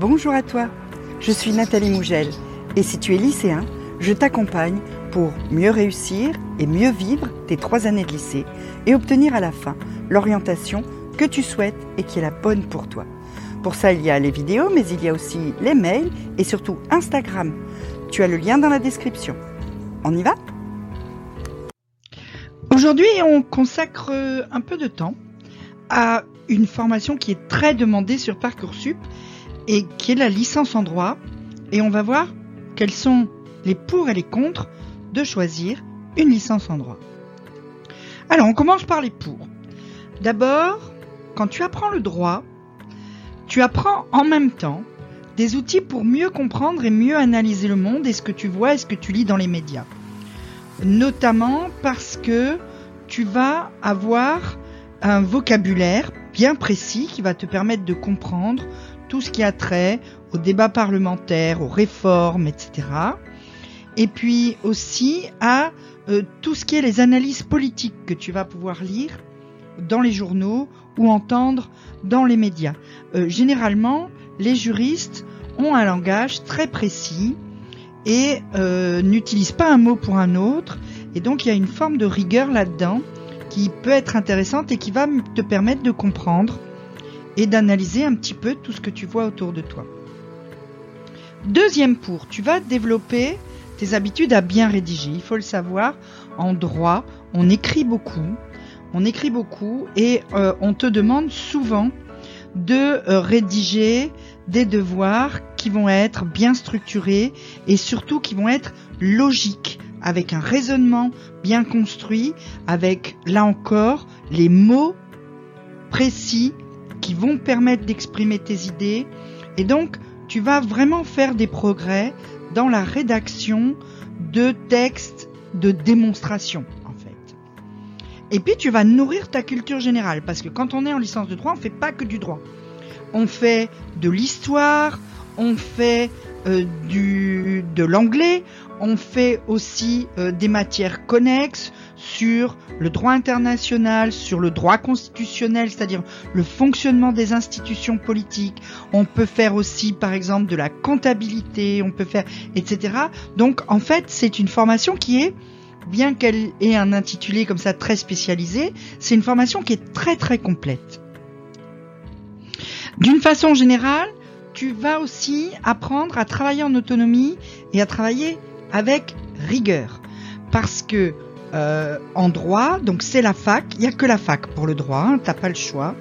Bonjour à toi, je suis Nathalie Mougel et si tu es lycéen, je t'accompagne pour mieux réussir et mieux vivre tes trois années de lycée et obtenir à la fin l'orientation que tu souhaites et qui est la bonne pour toi. Pour ça, il y a les vidéos, mais il y a aussi les mails et surtout Instagram. Tu as le lien dans la description. On y va? Aujourd'hui, on consacre un peu de temps à une formation qui est très demandée sur Parcoursup et qui est la licence en droit. Et on va voir quels sont les pour et les contre de choisir une licence en droit. Alors, on commence par les pour. D'abord, quand tu apprends le droit, tu apprends en même temps des outils pour mieux comprendre et mieux analyser le monde et ce que tu vois et ce que tu lis dans les médias. Notamment parce que tu vas avoir un vocabulaire bien précis qui va te permettre de comprendre tout ce qui a trait au débat parlementaire, aux réformes, etc. Et puis aussi à euh, tout ce qui est les analyses politiques que tu vas pouvoir lire dans les journaux ou entendre dans les médias. Euh, généralement, les juristes ont un langage très précis et euh, n'utilisent pas un mot pour un autre. Et donc il y a une forme de rigueur là-dedans qui peut être intéressante et qui va te permettre de comprendre et d'analyser un petit peu tout ce que tu vois autour de toi. Deuxième pour, tu vas développer tes habitudes à bien rédiger. Il faut le savoir, en droit, on écrit beaucoup, on écrit beaucoup et euh, on te demande souvent de euh, rédiger des devoirs qui vont être bien structurés et surtout qui vont être logiques, avec un raisonnement bien construit, avec là encore les mots précis qui vont permettre d'exprimer tes idées. Et donc, tu vas vraiment faire des progrès dans la rédaction de textes de démonstration, en fait. Et puis, tu vas nourrir ta culture générale, parce que quand on est en licence de droit, on fait pas que du droit. On fait de l'histoire, on fait euh, du, de l'anglais, on fait aussi euh, des matières connexes sur le droit international, sur le droit constitutionnel, c'est-à-dire le fonctionnement des institutions politiques. On peut faire aussi, par exemple, de la comptabilité, on peut faire, etc. Donc, en fait, c'est une formation qui est, bien qu'elle ait un intitulé comme ça très spécialisé, c'est une formation qui est très très complète. D'une façon générale, tu vas aussi apprendre à travailler en autonomie et à travailler avec rigueur. Parce que euh, en droit, donc c'est la fac, il n'y a que la fac pour le droit, hein, t'as pas le choix.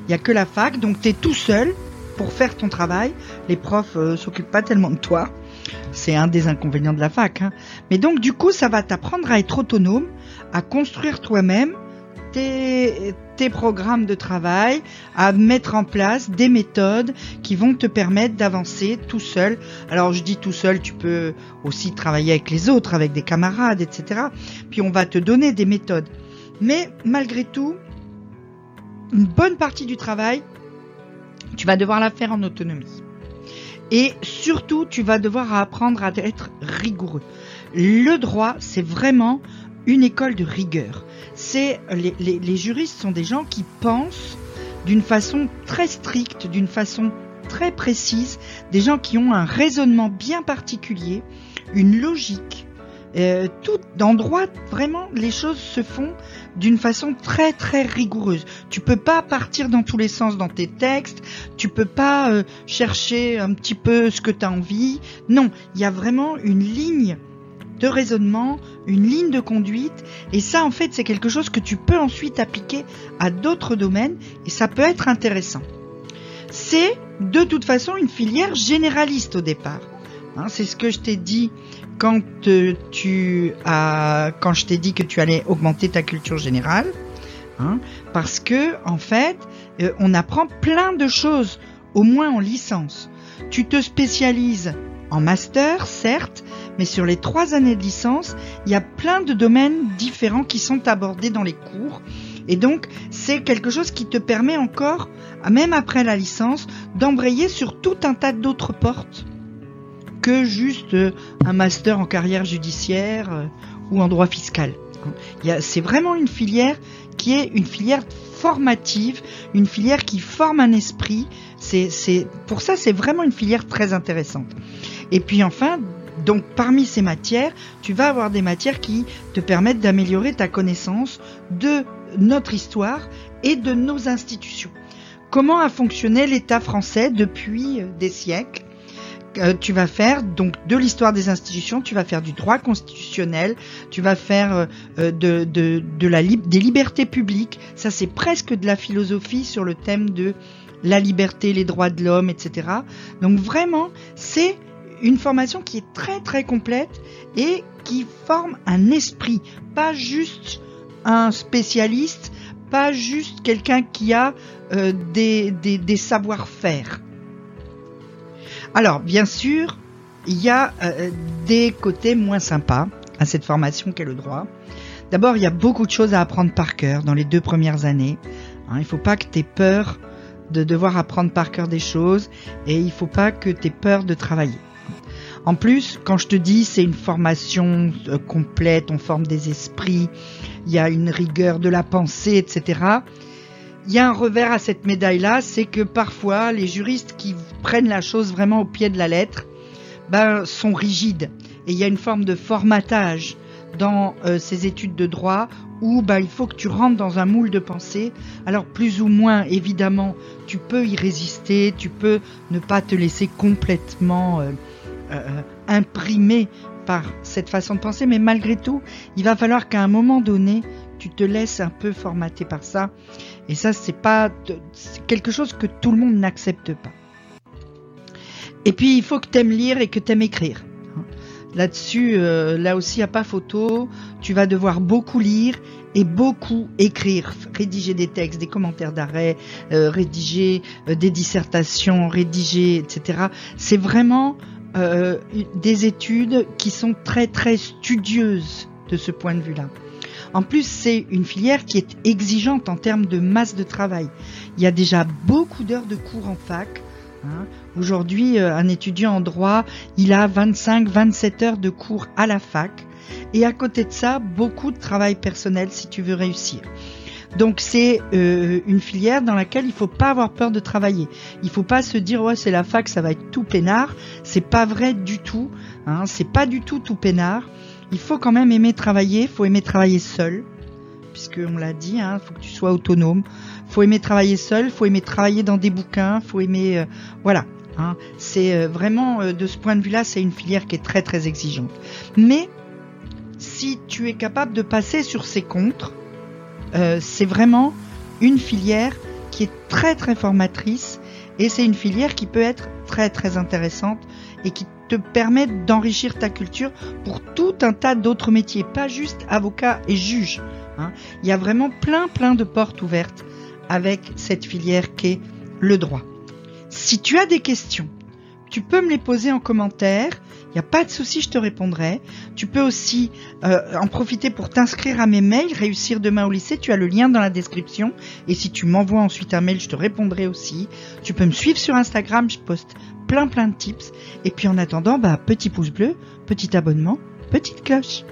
Il n'y a que la fac, donc tu es tout seul pour faire ton travail. Les profs euh, s'occupent pas tellement de toi. C'est un des inconvénients de la fac. Hein. Mais donc du coup, ça va t'apprendre à être autonome, à construire toi-même tes, tes programmes de travail, à mettre en place des méthodes qui vont te permettre d'avancer tout seul. Alors je dis tout seul, tu peux aussi travailler avec les autres, avec des camarades, etc. Puis on va te donner des méthodes. Mais malgré tout, une bonne partie du travail, tu vas devoir la faire en autonomie. Et surtout, tu vas devoir apprendre à être rigoureux. Le droit, c'est vraiment une école de rigueur. C'est les, juristes sont des gens qui pensent d'une façon très stricte, d'une façon très précise, des gens qui ont un raisonnement bien particulier, une logique. Euh, tout dans droit, vraiment, les choses se font d'une façon très très rigoureuse. Tu peux pas partir dans tous les sens dans tes textes, tu peux pas euh, chercher un petit peu ce que tu as envie. Non, il y a vraiment une ligne de raisonnement, une ligne de conduite. Et ça, en fait, c'est quelque chose que tu peux ensuite appliquer à d'autres domaines et ça peut être intéressant. C'est de toute façon une filière généraliste au départ. Hein, c'est ce que je t'ai dit quand euh, tu as, quand je t'ai dit que tu allais augmenter ta culture générale, hein, parce que en fait, euh, on apprend plein de choses, au moins en licence. Tu te spécialises en master, certes, mais sur les trois années de licence, il y a plein de domaines différents qui sont abordés dans les cours. Et donc, c'est quelque chose qui te permet encore, même après la licence, d'embrayer sur tout un tas d'autres portes que juste euh, un master en carrière judiciaire euh, ou en droit fiscal. C'est vraiment une filière qui est une filière formative, une filière qui forme un esprit. Pour ça, c'est vraiment une filière très intéressante. Et puis enfin, donc parmi ces matières, tu vas avoir des matières qui te permettent d'améliorer ta connaissance de notre histoire et de nos institutions. Comment a fonctionné l'État français depuis euh, des siècles? Euh, tu vas faire donc de l'histoire des institutions, tu vas faire du droit constitutionnel, tu vas faire euh, de, des libertés publiques. Ça, c'est presque de la philosophie sur le thème de la liberté, les droits de l'homme, etc. Donc vraiment, c'est une formation qui est très très complète et qui forme un esprit, pas juste un spécialiste, pas juste quelqu'un qui a euh, des, des, savoir-faire. Alors, bien sûr, il y a euh, des côtés moins sympas à cette formation qu'est le droit. D'abord, il y a beaucoup de choses à apprendre par cœur dans les deux premières années. Hein, il ne faut pas que tu aies peur de devoir apprendre par cœur des choses et il ne faut pas que tu aies peur de travailler. En plus, quand je te dis c'est une formation euh, complète, on forme des esprits, il y a une rigueur de la pensée, etc. Il y a un revers à cette médaille-là, c'est que parfois les juristes qui prennent la chose vraiment au pied de la lettre, ben, sont rigides. Et il y a une forme de formatage dans euh, ces études de droit où ben, il faut que tu rentres dans un moule de pensée. Alors plus ou moins, évidemment, tu peux y résister, tu peux ne pas te laisser complètement euh, euh, imprimé par cette façon de penser, mais malgré tout, il va falloir qu'à un moment donné, tu te laisses un peu formater par ça. Et ça, c'est pas quelque chose que tout le monde n'accepte pas. Et puis, il faut que tu aimes lire et que tu aimes écrire. Là-dessus, euh, là aussi, il a pas photo. Tu vas devoir beaucoup lire et beaucoup écrire, rédiger des textes, des commentaires d'arrêt, euh, rédiger des dissertations, rédiger, etc. C'est vraiment euh, des études qui sont très très studieuses de ce point de vue-là. En plus, c'est une filière qui est exigeante en termes de masse de travail. Il y a déjà beaucoup d'heures de cours en fac. Hein. Aujourd'hui, euh, un étudiant en droit, il a 25-27 heures de cours à la fac. Et à côté de ça, beaucoup de travail personnel si tu veux réussir. Donc c'est euh, une filière dans laquelle il faut pas avoir peur de travailler. Il faut pas se dire ouais c'est la fac ça va être tout peinard. C'est pas vrai du tout. Hein, c'est pas du tout tout peinard. Il faut quand même aimer travailler. Il faut aimer travailler seul, puisque on l'a dit. Hein, faut que tu sois autonome. Faut aimer travailler seul. Faut aimer travailler dans des bouquins. Faut aimer euh, voilà. Hein, c'est euh, vraiment de ce point de vue-là, c'est une filière qui est très très exigeante. Mais si tu es capable de passer sur ces contres, euh, c'est vraiment une filière qui est très très formatrice et c'est une filière qui peut être très très intéressante et qui te permet d'enrichir ta culture pour tout un tas d'autres métiers, pas juste avocat et juge. Hein. Il y a vraiment plein plein de portes ouvertes avec cette filière qu'est le droit. Si tu as des questions, tu peux me les poser en commentaire. Il n'y a pas de souci, je te répondrai. Tu peux aussi euh, en profiter pour t'inscrire à mes mails, réussir demain au lycée. Tu as le lien dans la description. Et si tu m'envoies ensuite un mail, je te répondrai aussi. Tu peux me suivre sur Instagram, je poste plein plein de tips. Et puis en attendant, bah, petit pouce bleu, petit abonnement, petite cloche.